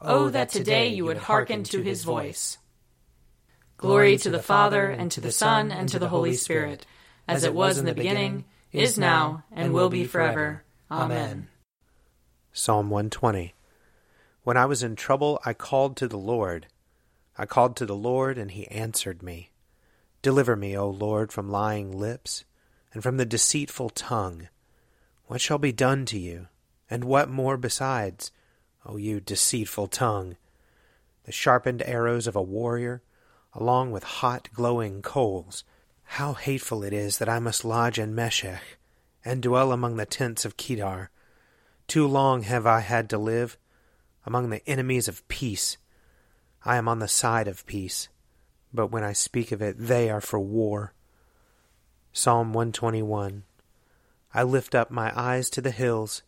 Oh, oh, that today you would hearken to his voice. Glory to the Father, and to the Son, and to the Holy Spirit, as it was in the beginning, is now, and will be forever. Amen. Psalm 120 When I was in trouble, I called to the Lord. I called to the Lord, and he answered me. Deliver me, O Lord, from lying lips, and from the deceitful tongue. What shall be done to you? And what more besides? O you deceitful tongue! The sharpened arrows of a warrior, along with hot glowing coals. How hateful it is that I must lodge in Meshech, and dwell among the tents of Kedar. Too long have I had to live among the enemies of peace. I am on the side of peace, but when I speak of it, they are for war. Psalm 121 I lift up my eyes to the hills.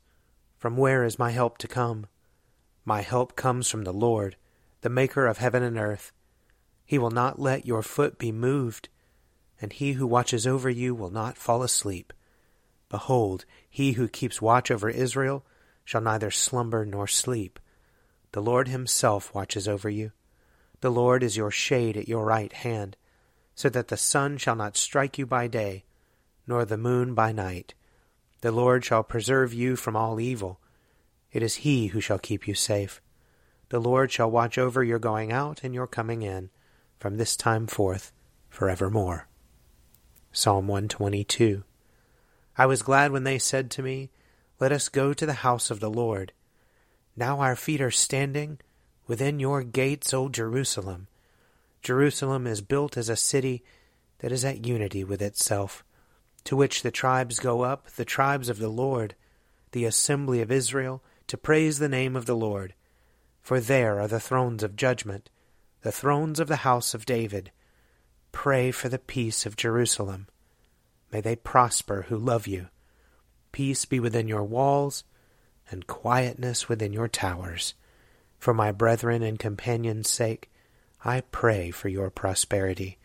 From where is my help to come? My help comes from the Lord, the Maker of heaven and earth. He will not let your foot be moved, and he who watches over you will not fall asleep. Behold, he who keeps watch over Israel shall neither slumber nor sleep. The Lord himself watches over you. The Lord is your shade at your right hand, so that the sun shall not strike you by day, nor the moon by night. The Lord shall preserve you from all evil. It is he who shall keep you safe. The Lord shall watch over your going out and your coming in, from this time forth, forevermore. Psalm 122. I was glad when they said to me, Let us go to the house of the Lord. Now our feet are standing within your gates, O Jerusalem. Jerusalem is built as a city that is at unity with itself, to which the tribes go up, the tribes of the Lord, the assembly of Israel, to praise the name of the Lord. For there are the thrones of judgment, the thrones of the house of David. Pray for the peace of Jerusalem. May they prosper who love you. Peace be within your walls, and quietness within your towers. For my brethren and companions' sake, I pray for your prosperity.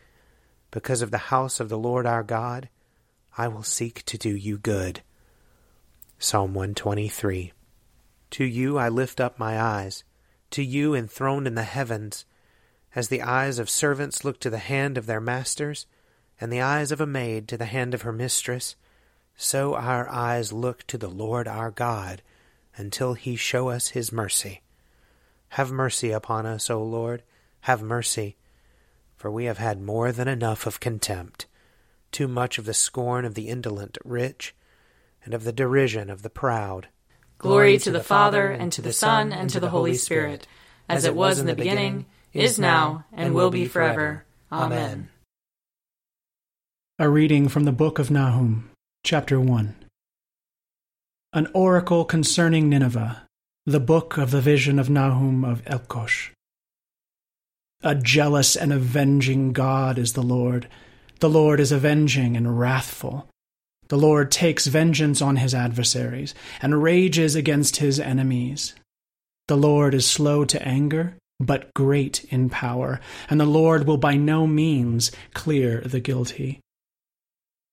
Because of the house of the Lord our God, I will seek to do you good. Psalm 123 to you I lift up my eyes, to you enthroned in the heavens. As the eyes of servants look to the hand of their masters, and the eyes of a maid to the hand of her mistress, so our eyes look to the Lord our God, until he show us his mercy. Have mercy upon us, O Lord, have mercy, for we have had more than enough of contempt, too much of the scorn of the indolent rich, and of the derision of the proud. Glory to the Father, and to the Son, and to the Holy Spirit, as it was in the beginning, is now, and will be forever. Amen. A reading from the book of Nahum, chapter 1. An oracle concerning Nineveh, the book of the vision of Nahum of Elkosh. A jealous and avenging God is the Lord. The Lord is avenging and wrathful. The Lord takes vengeance on his adversaries and rages against his enemies. The Lord is slow to anger, but great in power, and the Lord will by no means clear the guilty.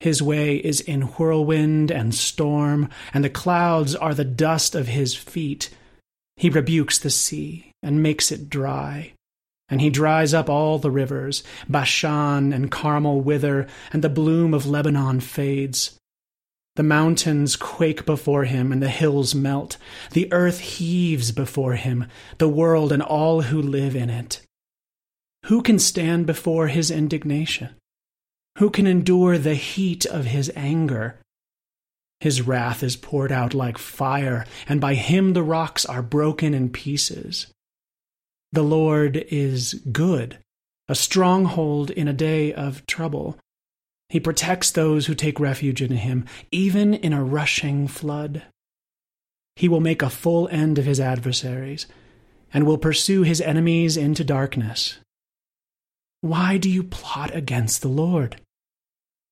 His way is in whirlwind and storm, and the clouds are the dust of his feet. He rebukes the sea and makes it dry. And he dries up all the rivers. Bashan and Carmel wither, and the bloom of Lebanon fades. The mountains quake before him, and the hills melt. The earth heaves before him, the world and all who live in it. Who can stand before his indignation? Who can endure the heat of his anger? His wrath is poured out like fire, and by him the rocks are broken in pieces. The Lord is good, a stronghold in a day of trouble. He protects those who take refuge in him, even in a rushing flood. He will make a full end of his adversaries, and will pursue his enemies into darkness. Why do you plot against the Lord?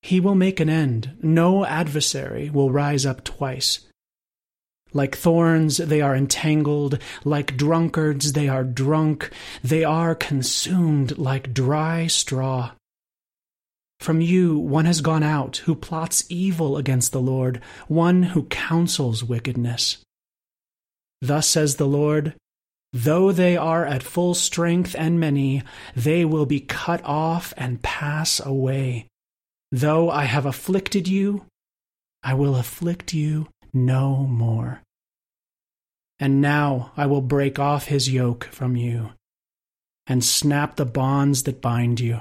He will make an end. No adversary will rise up twice. Like thorns, they are entangled. Like drunkards, they are drunk. They are consumed like dry straw. From you, one has gone out who plots evil against the Lord, one who counsels wickedness. Thus says the Lord Though they are at full strength and many, they will be cut off and pass away. Though I have afflicted you, I will afflict you no more. And now I will break off his yoke from you and snap the bonds that bind you.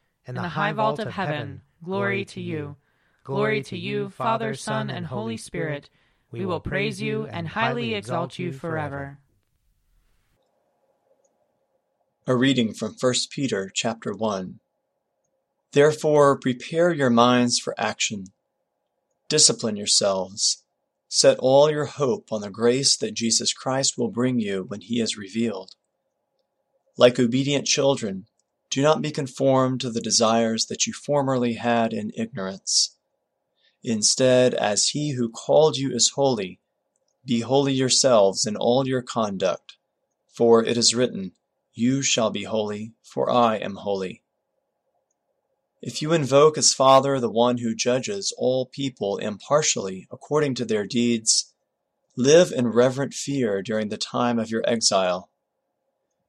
In the high vault of heaven, glory to you. Glory to you, Father, Son, and Holy Spirit. We will praise you and highly exalt you forever. A reading from 1 Peter chapter 1. Therefore, prepare your minds for action. Discipline yourselves. Set all your hope on the grace that Jesus Christ will bring you when he is revealed. Like obedient children, do not be conformed to the desires that you formerly had in ignorance. Instead, as he who called you is holy, be holy yourselves in all your conduct. For it is written, You shall be holy, for I am holy. If you invoke as Father the one who judges all people impartially according to their deeds, live in reverent fear during the time of your exile.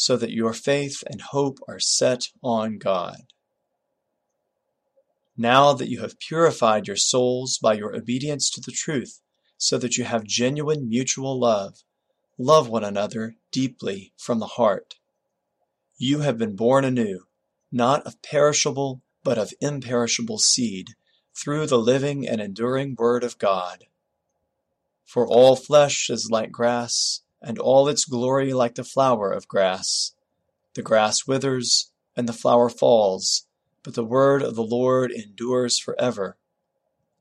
so that your faith and hope are set on God. Now that you have purified your souls by your obedience to the truth, so that you have genuine mutual love, love one another deeply from the heart. You have been born anew, not of perishable but of imperishable seed, through the living and enduring Word of God. For all flesh is like grass, and all its glory like the flower of grass. The grass withers, and the flower falls, but the word of the Lord endures forever.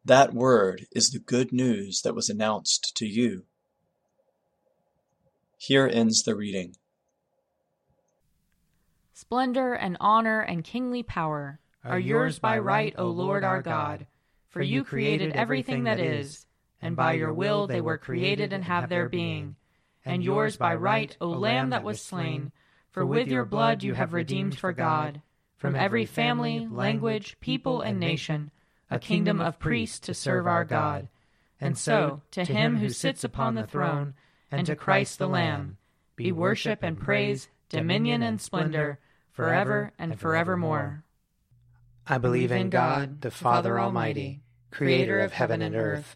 That word is the good news that was announced to you. Here ends the reading. Splendor and honor and kingly power are yours by right, O Lord our God. For you created everything that is, and by your will they were created and have their being. And yours by right, O Lamb that was slain, for with your blood you have redeemed for God, from every family, language, people, and nation, a kingdom of priests to serve our God. And so, to him who sits upon the throne, and to Christ the Lamb, be worship and praise, dominion and splendor, forever and forevermore. I believe in God, the Father Almighty, creator of heaven and earth.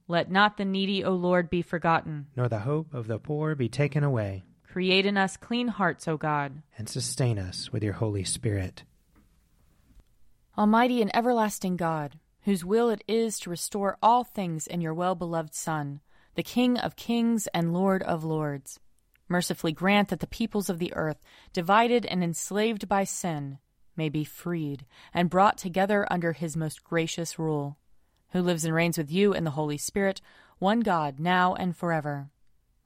Let not the needy, O Lord, be forgotten. Nor the hope of the poor be taken away. Create in us clean hearts, O God. And sustain us with your Holy Spirit. Almighty and everlasting God, whose will it is to restore all things in your well beloved Son, the King of kings and Lord of lords, mercifully grant that the peoples of the earth, divided and enslaved by sin, may be freed and brought together under his most gracious rule, who lives and reigns with you in the Holy Spirit, one God, now and forever.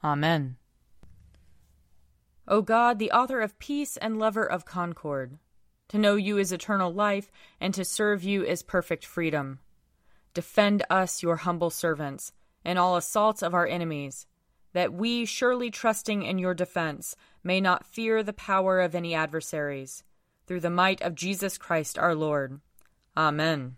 Amen. O God, the author of peace and lover of concord, to know you is eternal life, and to serve you is perfect freedom. Defend us, your humble servants, in all assaults of our enemies, that we, surely trusting in your defense, may not fear the power of any adversaries. Through the might of Jesus Christ our Lord. Amen.